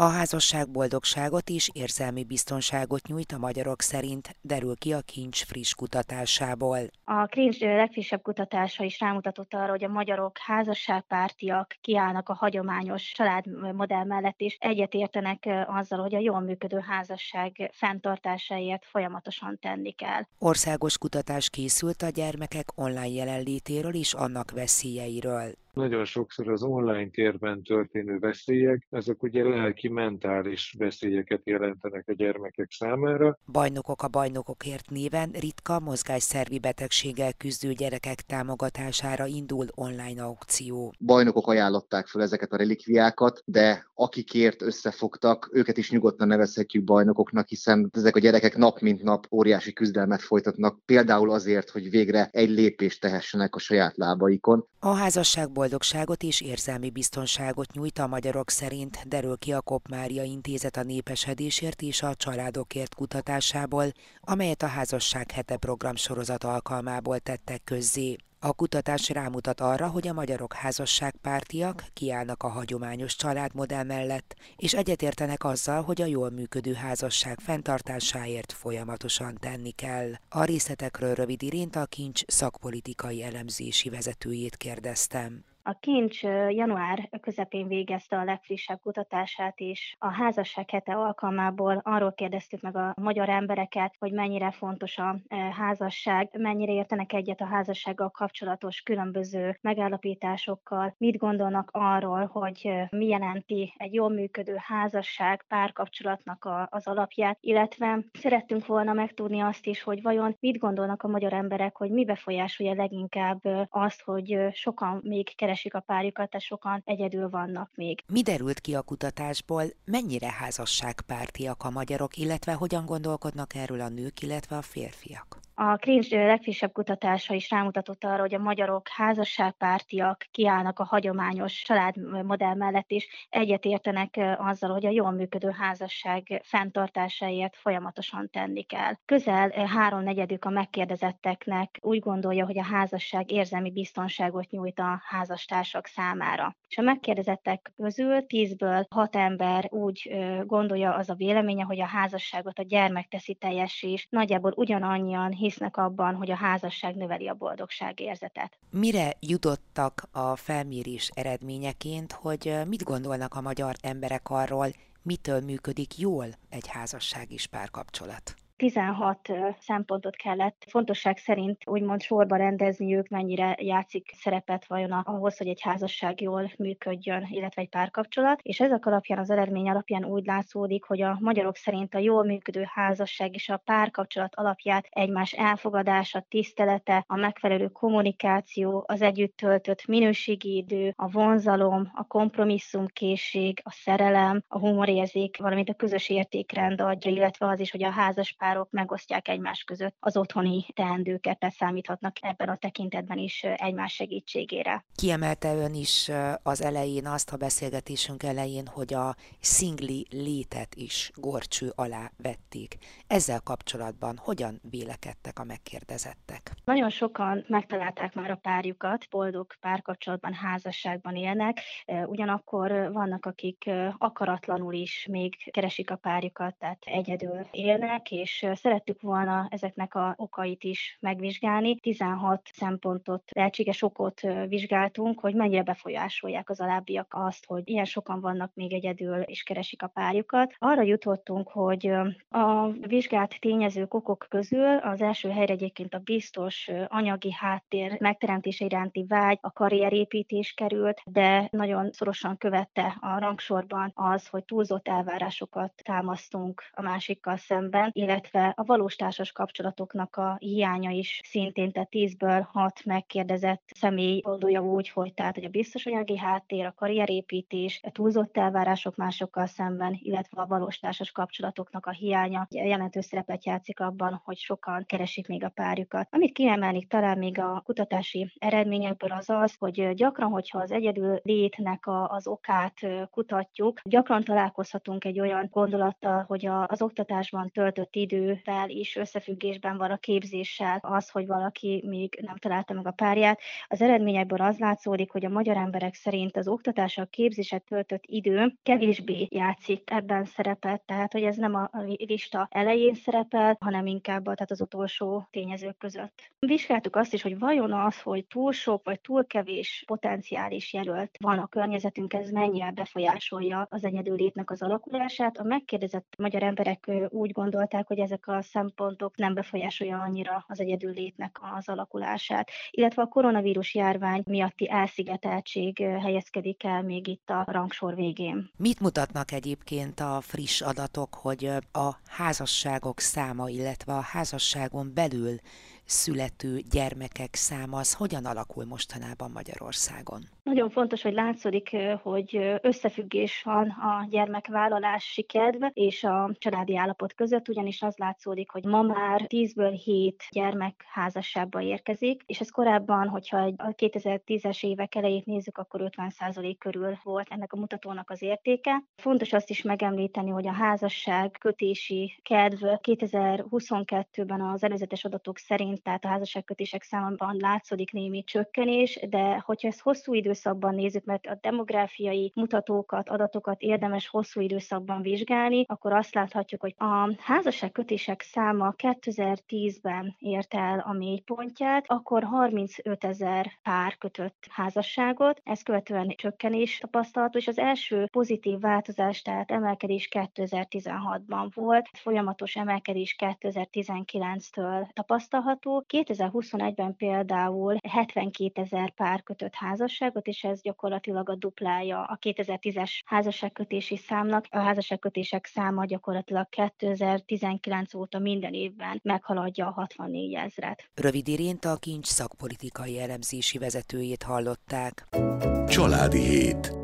A házasság boldogságot és érzelmi biztonságot nyújt a magyarok szerint, derül ki a Kincs friss kutatásából. A Kincs legfrissebb kutatása is rámutatott arra, hogy a magyarok házasságpártiak kiállnak a hagyományos családmodell mellett, és egyetértenek azzal, hogy a jól működő házasság fenntartásáért folyamatosan tenni kell. Országos kutatás készült a gyermekek online jelenlétéről és annak veszélyeiről. Nagyon sokszor az online térben történő veszélyek, ezek ugye lelki, mentális veszélyeket jelentenek a gyermekek számára. Bajnokok a bajnokokért néven ritka mozgásszervi betegséggel küzdő gyerekek támogatására indul online aukció. Bajnokok ajánlották fel ezeket a relikviákat, de akikért összefogtak, őket is nyugodtan nevezhetjük bajnokoknak, hiszen ezek a gyerekek nap mint nap óriási küzdelmet folytatnak, például azért, hogy végre egy lépést tehessenek a saját lábaikon. A házasság boldogságot és érzelmi biztonságot nyújt a magyarok szerint, derül ki a Kopmária Intézet a népesedésért és a családokért kutatásából, amelyet a Házasság hete programsorozat alkalmából tettek közzé. A kutatás rámutat arra, hogy a magyarok házasságpártiak kiállnak a hagyományos családmodell mellett, és egyetértenek azzal, hogy a jól működő házasság fenntartásáért folyamatosan tenni kell. A részletekről rövid irént a kincs szakpolitikai elemzési vezetőjét kérdeztem. A Kincs január közepén végezte a legfrissebb kutatását, és a házasság hete alkalmából arról kérdeztük meg a magyar embereket, hogy mennyire fontos a házasság, mennyire értenek egyet a házassággal kapcsolatos különböző megállapításokkal, mit gondolnak arról, hogy mi jelenti egy jól működő házasság párkapcsolatnak a, az alapját, illetve szerettünk volna megtudni azt is, hogy vajon mit gondolnak a magyar emberek, hogy mi befolyásolja leginkább azt, hogy sokan még keresik keresik a párjukat, de sokan egyedül vannak még. Mi derült ki a kutatásból, mennyire házasságpártiak a magyarok, illetve hogyan gondolkodnak erről a nők, illetve a férfiak? A Cringe legfrissebb kutatása is rámutatott arra, hogy a magyarok házasságpártiak kiállnak a hagyományos családmodell mellett, és egyetértenek azzal, hogy a jól működő házasság fenntartásáért folyamatosan tenni kell. Közel háromnegyedük a megkérdezetteknek úgy gondolja, hogy a házasság érzelmi biztonságot nyújt a házastársak számára. És a megkérdezettek közül tízből hat ember úgy gondolja az a véleménye, hogy a házasságot a gyermek teszi teljessé, és nagyjából ugyanannyian hisznek abban, hogy a házasság növeli a boldogság érzetet. Mire jutottak a felmérés eredményeként, hogy mit gondolnak a magyar emberek arról, mitől működik jól egy házasság és párkapcsolat? 16 szempontot kellett fontosság szerint úgymond sorba rendezni ők, mennyire játszik szerepet vajon ahhoz, hogy egy házasság jól működjön, illetve egy párkapcsolat. És ezek alapján, az eredmény alapján úgy látszódik, hogy a magyarok szerint a jól működő házasság és a párkapcsolat alapját egymás elfogadása, tisztelete, a megfelelő kommunikáció, az együtt töltött minőségi idő, a vonzalom, a kompromisszumkészség, a szerelem, a humorérzék, valamint a közös értékrend adja, illetve az is, hogy a házas párok megosztják egymás között az otthoni teendőket, tehát számíthatnak ebben a tekintetben is egymás segítségére. Kiemelte ön is az elején azt a beszélgetésünk elején, hogy a szingli létet is gorcső alá vették. Ezzel kapcsolatban hogyan vélekedtek a megkérdezettek? Nagyon sokan megtalálták már a párjukat, boldog párkapcsolatban, házasságban élnek, ugyanakkor vannak, akik akaratlanul is még keresik a párjukat, tehát egyedül élnek, és szerettük volna ezeknek a okait is megvizsgálni. 16 szempontot, lehetséges okot vizsgáltunk, hogy mennyire befolyásolják az alábbiak azt, hogy ilyen sokan vannak még egyedül és keresik a párjukat. Arra jutottunk, hogy a vizsgált tényezők okok közül az első helyre egyébként a biztos anyagi háttér megteremtése iránti vágy, a karrierépítés került, de nagyon szorosan követte a rangsorban az, hogy túlzott elvárásokat támasztunk a másikkal szemben, illetve illetve a valós társas kapcsolatoknak a hiánya is szintén, tehát 10-ből 6 megkérdezett személy gondolja úgy, hogy tehát hogy a biztos anyagi háttér, a karrierépítés, a túlzott elvárások másokkal szemben, illetve a valós társas kapcsolatoknak a hiánya jelentős szerepet játszik abban, hogy sokan keresik még a párjukat. Amit kiemelni talán még a kutatási eredményekből az az, hogy gyakran, hogyha az egyedül létnek a, az okát kutatjuk, gyakran találkozhatunk egy olyan gondolattal, hogy a, az oktatásban töltött idő idővel is összefüggésben van a képzéssel az, hogy valaki még nem találta meg a párját. Az eredményekből az látszódik, hogy a magyar emberek szerint az oktatással képzéset töltött idő kevésbé játszik ebben szerepet, tehát hogy ez nem a lista elején szerepel, hanem inkább tehát az utolsó tényezők között. Vizsgáltuk azt is, hogy vajon az, hogy túl sok vagy túl kevés potenciális jelölt van a környezetünk, ez mennyire befolyásolja az egyedülétnek az alakulását. A megkérdezett magyar emberek úgy gondolták, hogy ezek a szempontok nem befolyásolja annyira az egyedüllétnek az alakulását, illetve a koronavírus járvány miatti elszigeteltség helyezkedik el még itt a rangsor végén. Mit mutatnak egyébként a friss adatok, hogy a házasságok száma, illetve a házasságon belül születő gyermekek száma az hogyan alakul mostanában Magyarországon? Nagyon fontos, hogy látszódik, hogy összefüggés van a gyermekvállalási kedv és a családi állapot között, ugyanis az látszódik, hogy ma már 10-ből 7 gyermek házasságba érkezik, és ez korábban, hogyha a 2010-es évek elejét nézzük, akkor 50% körül volt ennek a mutatónak az értéke. Fontos azt is megemlíteni, hogy a házasság kötési kedv 2022-ben az előzetes adatok szerint, tehát a házasságkötések számában látszódik némi csökkenés, de hogyha ezt hosszú idő időszakban nézzük, mert a demográfiai mutatókat, adatokat érdemes hosszú időszakban vizsgálni, akkor azt láthatjuk, hogy a házasságkötések száma 2010-ben ért el a mélypontját, akkor 35 ezer pár kötött házasságot, ez követően csökkenés tapasztalható, és az első pozitív változás, tehát emelkedés 2016-ban volt, folyamatos emelkedés 2019-től tapasztalható. 2021-ben például 72 ezer pár kötött házasságot, és ez gyakorlatilag a duplája a 2010-es házasságkötési számnak. A házasságkötések száma gyakorlatilag 2019 óta minden évben meghaladja a 64 ezret. Rövid Irént a kincs szakpolitikai elemzési vezetőjét hallották. Családi hét.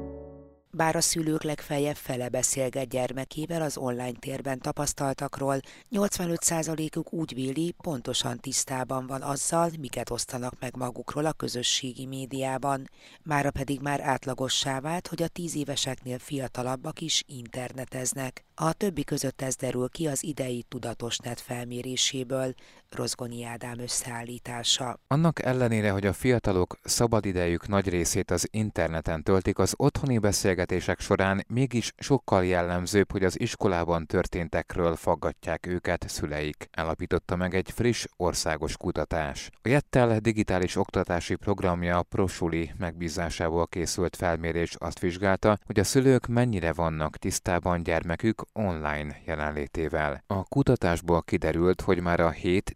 Bár a szülők legfeljebb fele beszélget gyermekével az online térben tapasztaltakról, 85%-uk úgy véli, pontosan tisztában van azzal, miket osztanak meg magukról a közösségi médiában. Mára pedig már átlagossá vált, hogy a tíz éveseknél fiatalabbak is interneteznek. A többi között ez derül ki az idei tudatos net felméréséből, Rozgonyi Ádám összeállítása. Annak ellenére, hogy a fiatalok szabadidejük nagy részét az interneten töltik, az otthoni beszélgetések során mégis sokkal jellemzőbb, hogy az iskolában történtekről faggatják őket szüleik, állapította meg egy friss országos kutatás. A Jettel digitális oktatási programja Prosuli megbízásából készült felmérés azt vizsgálta, hogy a szülők mennyire vannak tisztában gyermekük online jelenlétével. A kutatásból kiderült, hogy már a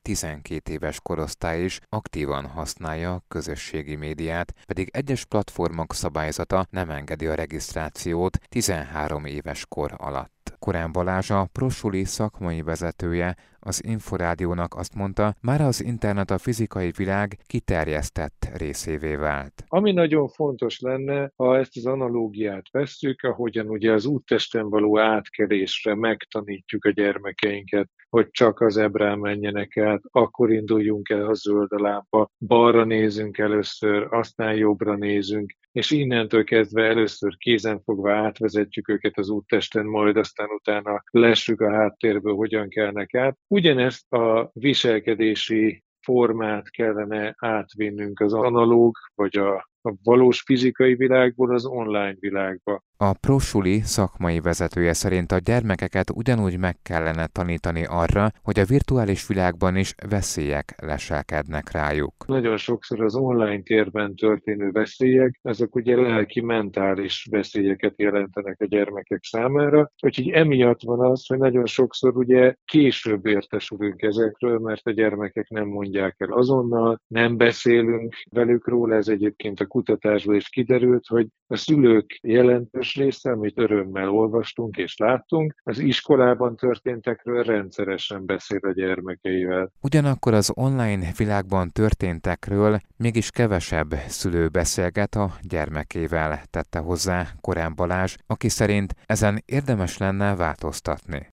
7-12 éves korosztály is aktívan használja a közösségi médiát, pedig egyes platformok szabályzata nem engedi a regisztrációt 13 éves kor alatt. Korán Balázs a Prosuli szakmai vezetője az Inforádiónak azt mondta, már az internet a fizikai világ kiterjesztett részévé vált. Ami nagyon fontos lenne, ha ezt az analógiát vesszük, ahogyan ugye az úttesten való átkelésre megtanítjuk a gyermekeinket, hogy csak az ebrán menjenek át, akkor induljunk el a zöld a lámpa, balra nézünk először, aztán jobbra nézünk, és innentől kezdve először kézenfogva átvezetjük őket az úttesten, majd aztán utána lessük a háttérből, hogyan kelnek át. Ugyanezt a viselkedési formát kellene átvinnünk az analóg vagy a a valós fizikai világból az online világba. A prosuli szakmai vezetője szerint a gyermekeket ugyanúgy meg kellene tanítani arra, hogy a virtuális világban is veszélyek leselkednek rájuk. Nagyon sokszor az online térben történő veszélyek, ezek ugye lelki, mentális veszélyeket jelentenek a gyermekek számára, úgyhogy emiatt van az, hogy nagyon sokszor ugye később értesülünk ezekről, mert a gyermekek nem mondják el azonnal, nem beszélünk velük róla, ez egyébként a kutatásból is kiderült, hogy a szülők jelentős része, amit örömmel olvastunk és láttunk, az iskolában történtekről rendszeresen beszél a gyermekeivel. Ugyanakkor az online világban történtekről mégis kevesebb szülő beszélget a gyermekével, tette hozzá Korán Balázs, aki szerint ezen érdemes lenne változtatni.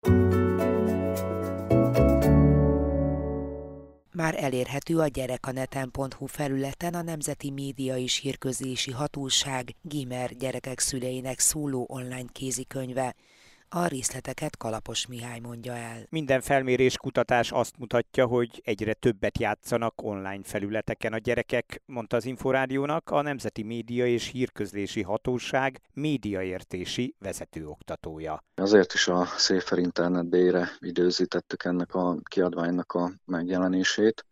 Már elérhető a gyerekaneten.hu felületen a Nemzeti Média és Hírközlési Hatóság Gimer gyerekek szüleinek szóló online kézikönyve. A részleteket Kalapos Mihály mondja el. Minden felmérés kutatás azt mutatja, hogy egyre többet játszanak online felületeken a gyerekek, mondta az Inforádiónak a Nemzeti Média és Hírközlési Hatóság médiaértési vezetőoktatója. Azért is a Safer Internet Day-re időzítettük ennek a kiadványnak a megjelenését,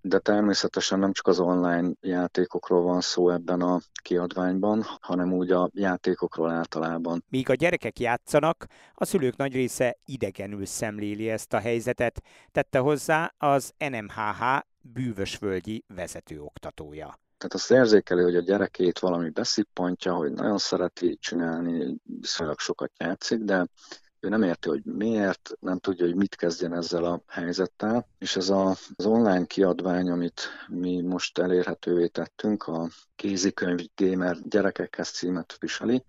de természetesen nem csak az online játékokról van szó ebben a kiadványban, hanem úgy a játékokról általában. Míg a gyerekek játszanak, a szülők nagy része idegenül szemléli ezt a helyzetet, tette hozzá az NMHH bűvösvölgyi vezetőoktatója. Tehát azt érzékeli, hogy a gyerekét valami beszippantja, hogy nagyon szereti csinálni, viszonylag sokat játszik, de ő nem érti, hogy miért, nem tudja, hogy mit kezdjen ezzel a helyzettel, és ez a, az online kiadvány, amit mi most elérhetővé tettünk, a kézikönyv Gamer gyerekekhez címet viseli,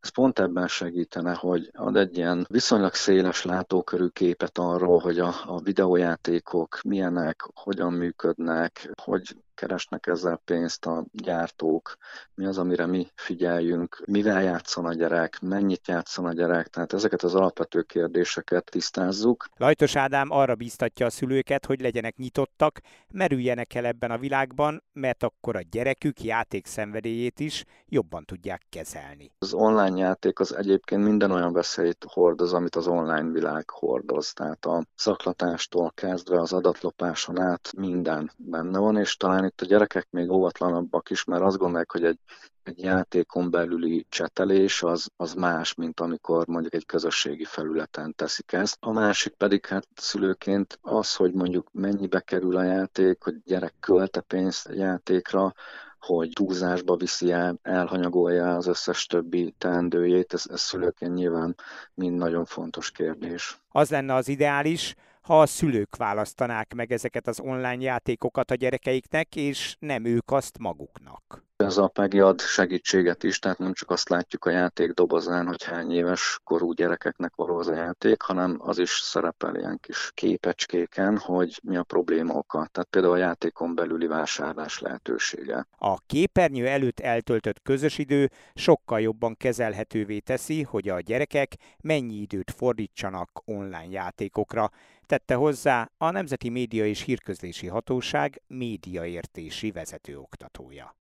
ez pont ebben segítene, hogy ad egy ilyen viszonylag széles látókörű képet arról, hogy a, a videójátékok milyenek, hogyan működnek, hogy keresnek ezzel pénzt a gyártók, mi az, amire mi figyeljünk, mivel játszon a gyerek, mennyit játszon a gyerek, tehát ezeket az alapvető kérdéseket tisztázzuk. Lajtos Ádám arra bíztatja a szülőket, hogy legyenek nyitottak, merüljenek el ebben a világban, mert akkor a gyerekük játékszenvedélyét is jobban tudják kezelni. Az online játék az egyébként minden olyan veszélyt hordoz, amit az online világ hordoz, tehát a szaklatástól kezdve az adatlopáson át minden benne van, és talán itt a gyerekek még óvatlanabbak is, mert azt gondolják, hogy egy, egy játékon belüli csetelés az, az más, mint amikor mondjuk egy közösségi felületen teszik ezt. A másik pedig hát szülőként az, hogy mondjuk mennyibe kerül a játék, hogy gyerek költe pénzt a játékra, hogy túlzásba viszi el, elhanyagolja az összes többi teendőjét, ez, ez szülőként nyilván mind nagyon fontos kérdés. Az lenne az ideális, ha a szülők választanák meg ezeket az online játékokat a gyerekeiknek, és nem ők azt maguknak. Ez a PEGI ad segítséget is, tehát nem csak azt látjuk a játék dobozán, hogy hány éves korú gyerekeknek való az a játék, hanem az is szerepel ilyen kis képecskéken, hogy mi a probléma oka. Tehát például a játékon belüli vásárlás lehetősége. A képernyő előtt eltöltött közös idő sokkal jobban kezelhetővé teszi, hogy a gyerekek mennyi időt fordítsanak online játékokra, tette hozzá a Nemzeti Média és Hírközlési Hatóság médiaértési vezetőoktatója.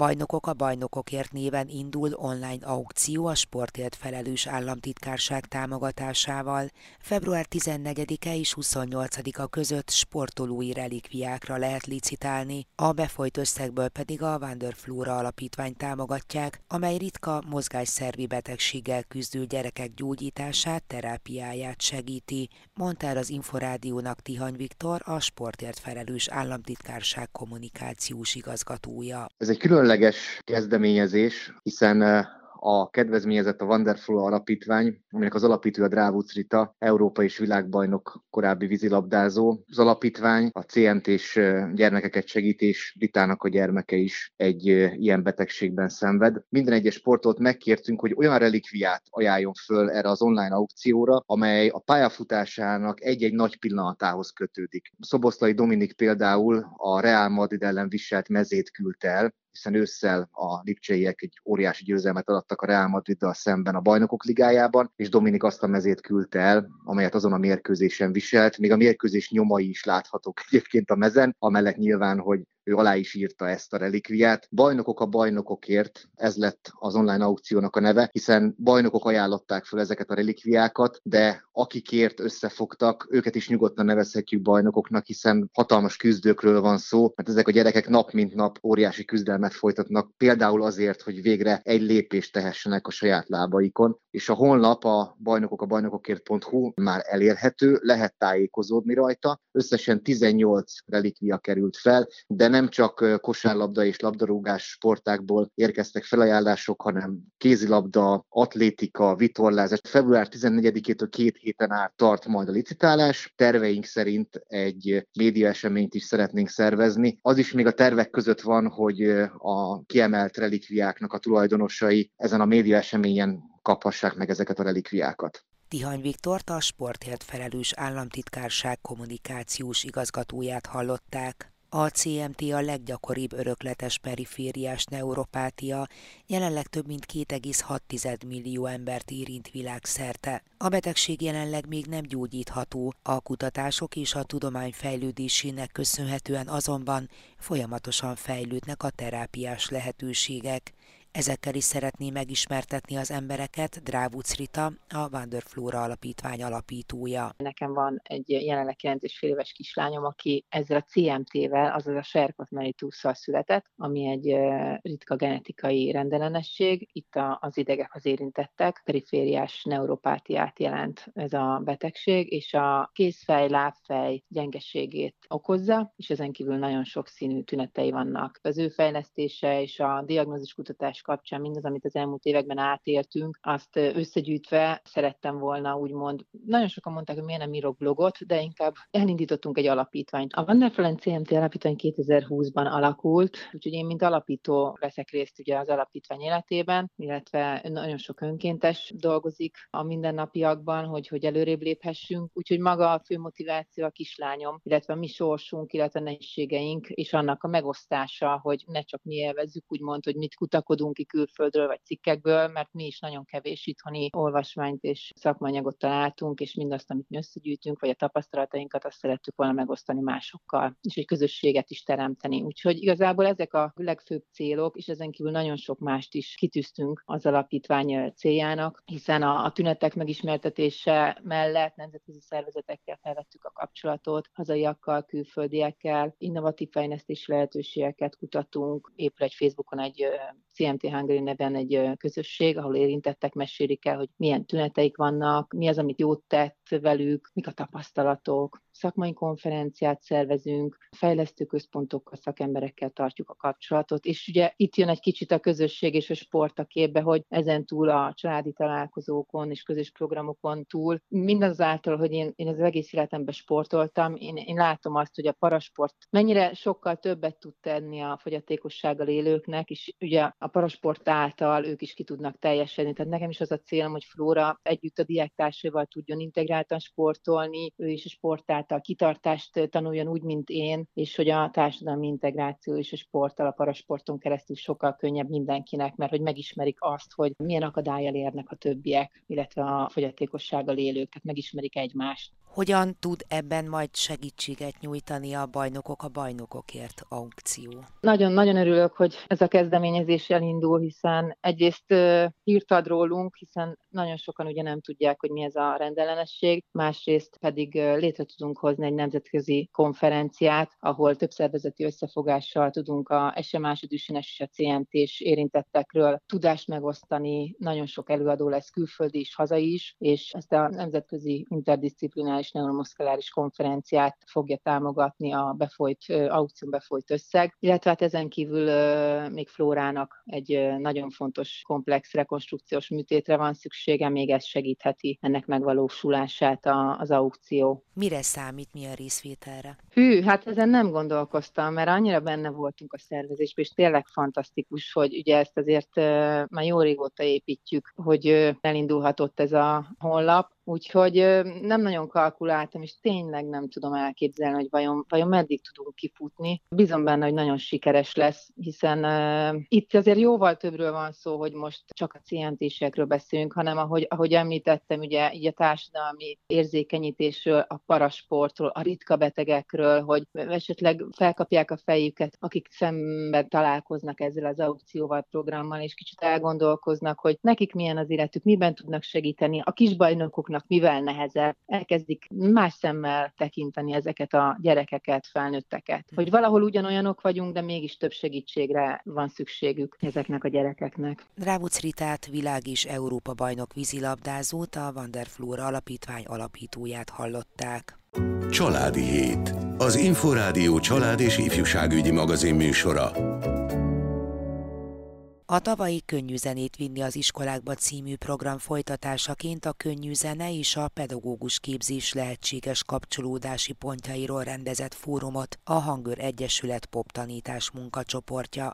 Bajnokok a bajnokokért néven indul online aukció a sportért felelős államtitkárság támogatásával. Február 14-e és 28-a között sportolói relikviákra lehet licitálni, a befolyt összegből pedig a Wanderflora alapítvány támogatják, amely ritka mozgásszervi betegséggel küzdő gyerekek gyógyítását, terápiáját segíti, mondta el az Inforádiónak Tihany Viktor, a sportért felelős államtitkárság kommunikációs igazgatója. Ez egy külön különleges kezdeményezés, hiszen a kedvezményezett a Wonderful Alapítvány, aminek az alapítója Drávuc Rita, Európa és világbajnok korábbi vízilabdázó. Az alapítvány a CMT-s gyermekeket segít, és Ritának a gyermeke is egy ilyen betegségben szenved. Minden egyes sportot megkértünk, hogy olyan relikviát ajánljon föl erre az online aukcióra, amely a pályafutásának egy-egy nagy pillanatához kötődik. Szoboszlai Dominik például a Real Madrid ellen viselt mezét küldte el, hiszen ősszel a lipcseiek egy óriási győzelmet adtak a Real Madriddal szemben a bajnokok ligájában, és Dominik azt a mezét küldte el, amelyet azon a mérkőzésen viselt. Még a mérkőzés nyomai is láthatók egyébként a mezen, amellett nyilván, hogy ő alá is írta ezt a relikviát. Bajnokok a bajnokokért, ez lett az online aukciónak a neve, hiszen bajnokok ajánlották fel ezeket a relikviákat, de akikért összefogtak, őket is nyugodtan nevezhetjük bajnokoknak, hiszen hatalmas küzdőkről van szó, mert ezek a gyerekek nap mint nap óriási küzdelmet folytatnak, például azért, hogy végre egy lépést tehessenek a saját lábaikon, és a honlap a bajnokok a bajnokokért.hu már elérhető, lehet tájékozódni rajta. Összesen 18 relikvia került fel, de nem csak kosárlabda és labdarúgás sportákból érkeztek felajánlások, hanem kézilabda, atlétika, vitorlázás. Február 14-től két héten át tart majd a licitálás. Terveink szerint egy média eseményt is szeretnénk szervezni. Az is még a tervek között van, hogy a kiemelt relikviáknak a tulajdonosai ezen a média eseményen kaphassák meg ezeket a relikviákat. Tihany Viktor a sportért felelős államtitkárság kommunikációs igazgatóját hallották. A CMT a leggyakoribb örökletes perifériás neuropátia, jelenleg több mint 2,6 millió embert érint világszerte. A betegség jelenleg még nem gyógyítható, a kutatások és a tudomány fejlődésének köszönhetően azonban folyamatosan fejlődnek a terápiás lehetőségek. Ezekkel is szeretné megismertetni az embereket Drávuc Rita, a Wanderflora Alapítvány alapítója. Nekem van egy jelenleg 9 és fél éves kislányom, aki ezzel a CMT-vel, azaz a serkot melitusszal született, ami egy ritka genetikai rendellenesség. Itt az idegek az érintettek, perifériás neuropátiát jelent ez a betegség, és a kézfej, lábfej gyengeségét okozza, és ezen kívül nagyon sok színű tünetei vannak. Az ő fejlesztése és a diagnózis kutatás oktatás kapcsán mindaz, amit az elmúlt években átéltünk, azt összegyűjtve szerettem volna úgymond, nagyon sokan mondták, hogy miért nem írok blogot, de inkább elindítottunk egy alapítványt. A Wonderful CMT alapítvány 2020-ban alakult, úgyhogy én, mint alapító veszek részt ugye az alapítvány életében, illetve nagyon sok önkéntes dolgozik a mindennapiakban, hogy, hogy előrébb léphessünk, úgyhogy maga a fő motiváció a kislányom, illetve a mi sorsunk, illetve a nehézségeink, és annak a megosztása, hogy ne csak mi élvezzük, úgymond, hogy mit kutakodunk, hozunk ki külföldről vagy cikkekből, mert mi is nagyon kevés itthoni olvasmányt és szakmanyagot találtunk, és mindazt, amit mi összegyűjtünk, vagy a tapasztalatainkat, azt szerettük volna megosztani másokkal, és egy közösséget is teremteni. Úgyhogy igazából ezek a legfőbb célok, és ezen kívül nagyon sok mást is kitűztünk az alapítvány céljának, hiszen a, tünetek megismertetése mellett nemzetközi szervezetekkel felvettük a kapcsolatot, hazaiakkal, külföldiekkel, innovatív fejlesztési lehetőségeket kutatunk, épül egy Facebookon egy CMT Hungary neven egy közösség, ahol érintettek mesélik el, hogy milyen tüneteik vannak, mi az, amit jót tett velük, mik a tapasztalatok. Szakmai konferenciát szervezünk, fejlesztő központokkal, szakemberekkel tartjuk a kapcsolatot, és ugye itt jön egy kicsit a közösség és a sport a képbe, hogy ezen túl a családi találkozókon és közös programokon túl, mindazáltal, hogy én, én az egész életemben sportoltam, én, én látom azt, hogy a parasport mennyire sokkal többet tud tenni a fogyatékossággal élőknek, és ugye a parasport által ők is ki tudnak teljesedni. Tehát nekem is az a célom, hogy Flóra együtt a diáktársaival tudjon integráltan sportolni, ő is a sport által kitartást tanuljon úgy, mint én, és hogy a társadalmi integráció és a sporttal, a parasporton keresztül sokkal könnyebb mindenkinek, mert hogy megismerik azt, hogy milyen akadályjal érnek a többiek, illetve a fogyatékossággal élők, tehát megismerik egymást. Hogyan tud ebben majd segítséget nyújtani a Bajnokok a Bajnokokért aukció? Nagyon-nagyon örülök, hogy ez a kezdeményezés elindul, hiszen egyrészt hírt ad rólunk, hiszen nagyon sokan ugye nem tudják, hogy mi ez a rendellenesség, másrészt pedig létre tudunk hozni egy nemzetközi konferenciát, ahol több szervezeti összefogással tudunk a SE másodüsines és a CMT-s érintettekről tudást megosztani, nagyon sok előadó lesz külföldi is, hazai is, és ezt a nemzetközi interdisziplinális neuromuszkuláris konferenciát fogja támogatni a befolyt, aukción befolyt összeg, illetve hát ezen kívül még Flórának egy nagyon fontos komplex rekonstrukciós műtétre van szükség, szüksége, még ez segítheti ennek megvalósulását az aukció. Mire számít, mi a részvételre? Hű, hát ezen nem gondolkoztam, mert annyira benne voltunk a szervezésben, és tényleg fantasztikus, hogy ugye ezt azért már jó régóta építjük, hogy elindulhatott ez a honlap, Úgyhogy nem nagyon kalkuláltam, és tényleg nem tudom elképzelni, hogy vajon, vajon meddig tudunk kifutni. Bízom benne, hogy nagyon sikeres lesz, hiszen uh, itt azért jóval többről van szó, hogy most csak a CMT-sekről beszélünk, hanem ahogy, ahogy említettem, ugye így a társadalmi érzékenyítésről, a parasportról, a ritka betegekről, hogy esetleg felkapják a fejüket, akik szemben találkoznak ezzel az aukcióval, programmal, és kicsit elgondolkoznak, hogy nekik milyen az életük, miben tudnak segíteni, a kisbajnokoknak tanulóknak mivel nehezebb, elkezdik más szemmel tekinteni ezeket a gyerekeket, felnőtteket. Hogy valahol ugyanolyanok vagyunk, de mégis több segítségre van szükségük ezeknek a gyerekeknek. Drávuc Ritát világ és Európa bajnok vízilabdázót, a Vanderflóra Alapítvány alapítóját hallották. Családi Hét. Az Inforádió család és ifjúságügyi magazin műsora. A tavalyi Könnyű zenét vinni az iskolákba című program folytatásaként a könnyű zene és a pedagógus képzés lehetséges kapcsolódási pontjairól rendezett fórumot a Hangör Egyesület poptanítás munkacsoportja.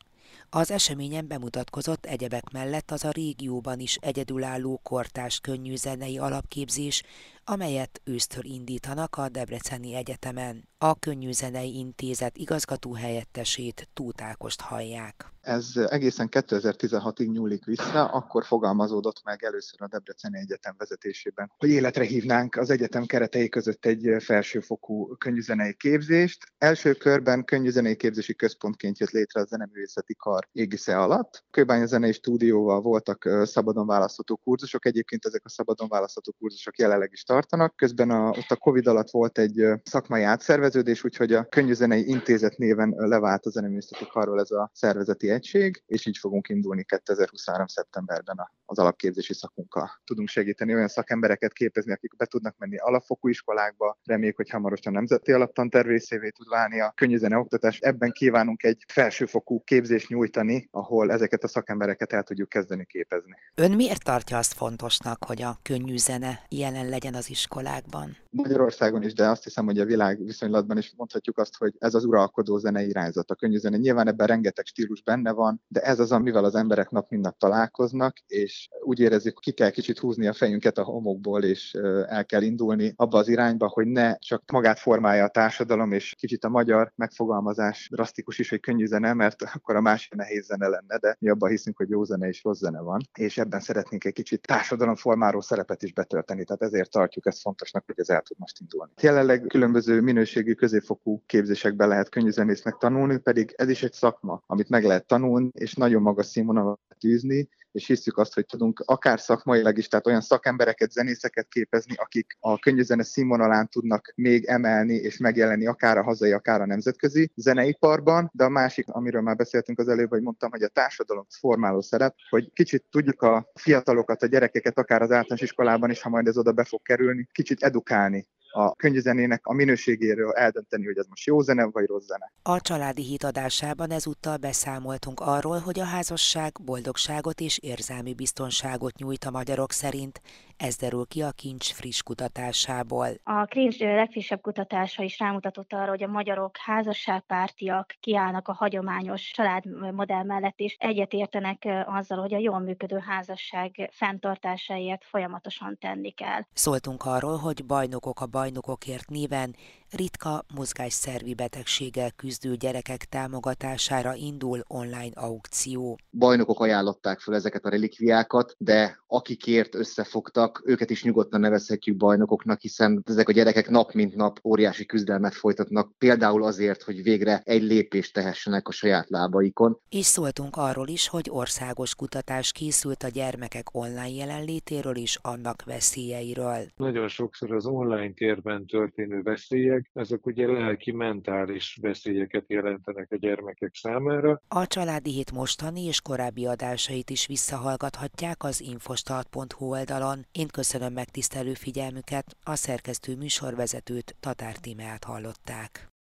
Az eseményen bemutatkozott egyebek mellett az a régióban is egyedülálló kortás könnyű zenei alapképzés, amelyet ősztől indítanak a Debreceni Egyetemen. A Könnyűzenei Intézet igazgató helyettesét Tútákost hallják. Ez egészen 2016-ig nyúlik vissza, akkor fogalmazódott meg először a Debreceni Egyetem vezetésében, hogy életre hívnánk az egyetem keretei között egy felsőfokú könnyűzenei képzést. Első körben könnyűzenei képzési központként jött létre a zeneművészeti kar égisze alatt. Kőbánya zenei stúdióval voltak szabadon választható kurzusok, egyébként ezek a szabadon választható kurzusok jelenleg is tartanak. Közben a, ott a Covid alatt volt egy szakmai átszerveződés, úgyhogy a könnyűzenei intézet néven levált a zeneművészeti karról ez a szervezeti egység, és így fogunk indulni 2023. szeptemberben az alapképzési szakunkkal. Tudunk segíteni olyan szakembereket képezni, akik be tudnak menni alapfokú iskolákba, reméljük, hogy hamarosan nemzeti alaptanterv részévé tud válni a könnyűzene oktatás. Ebben kívánunk egy felsőfokú képzést nyújtani, ahol ezeket a szakembereket el tudjuk kezdeni képezni. Ön miért tartja azt fontosnak, hogy a könnyűzene jelen legyen az iskolákban? Magyarországon is, de azt hiszem, hogy a világ viszonylatban is mondhatjuk azt, hogy ez az uralkodó zenei irányzat, a könnyűzene. Nyilván ebben rengeteg stílus benne van, de ez az, amivel az emberek nap mint nap találkoznak, és úgy érezzük, ki kell kicsit húzni a fejünket a homokból, és el kell indulni abba az irányba, hogy ne csak magát formálja a társadalom, és kicsit a magyar megfogalmazás drasztikus is, hogy könnyű zene, mert akkor a másik nehéz zene lenne, de mi abban hiszünk, hogy jó zene és rossz zene van, és ebben szeretnénk egy kicsit társadalomformáló szerepet is betölteni, tehát ezért tartjuk ezt fontosnak, hogy ez el tud most indulni. Jelenleg különböző minőségű középfokú képzésekben lehet könnyűzenésznek tanulni, pedig ez is egy szakma, amit meg lehet tanulni, és nagyon magas színvonalat tűzni, és hiszük azt, hogy tudunk akár szakmailag is, tehát olyan szakembereket, zenészeket képezni, akik a könnyűzene színvonalán tudnak még emelni és megjelenni akár a hazai, akár a nemzetközi zeneiparban, de a másik, amiről már beszéltünk az előbb, hogy mondtam, hogy a társadalom formáló szerep, hogy kicsit tudjuk a fiatalokat, a gyerekeket, akár az általános iskolában is, ha majd ez oda be fog kerülni, kicsit edukálni a könyvzenének a minőségéről eldönteni, hogy ez most jó zene vagy rossz zene. A családi hit adásában ezúttal beszámoltunk arról, hogy a házasság boldogságot és érzelmi biztonságot nyújt a magyarok szerint, ez derül ki a Kincs friss kutatásából. A Kincs legfrissebb kutatása is rámutatott arra, hogy a magyarok házasságpártiak kiállnak a hagyományos családmodell mellett, és egyetértenek azzal, hogy a jól működő házasság fenntartásáért folyamatosan tenni kell. Szóltunk arról, hogy bajnokok a bajnokokért néven ritka mozgásszervi betegséggel küzdő gyerekek támogatására indul online aukció. Bajnokok ajánlották fel ezeket a relikviákat, de akikért összefogtak, őket is nyugodtan nevezhetjük bajnokoknak, hiszen ezek a gyerekek nap mint nap óriási küzdelmet folytatnak, például azért, hogy végre egy lépést tehessenek a saját lábaikon. És szóltunk arról is, hogy országos kutatás készült a gyermekek online jelenlétéről és annak veszélyeiről. Nagyon sokszor az online térben történő veszélyek ezek ugye lelki, mentális veszélyeket jelentenek a gyermekek számára. A Családi Hét mostani és korábbi adásait is visszahallgathatják az infostart.hu oldalon. Én köszönöm megtisztelő figyelmüket, a szerkesztő műsorvezetőt Tatár Tímeát hallották.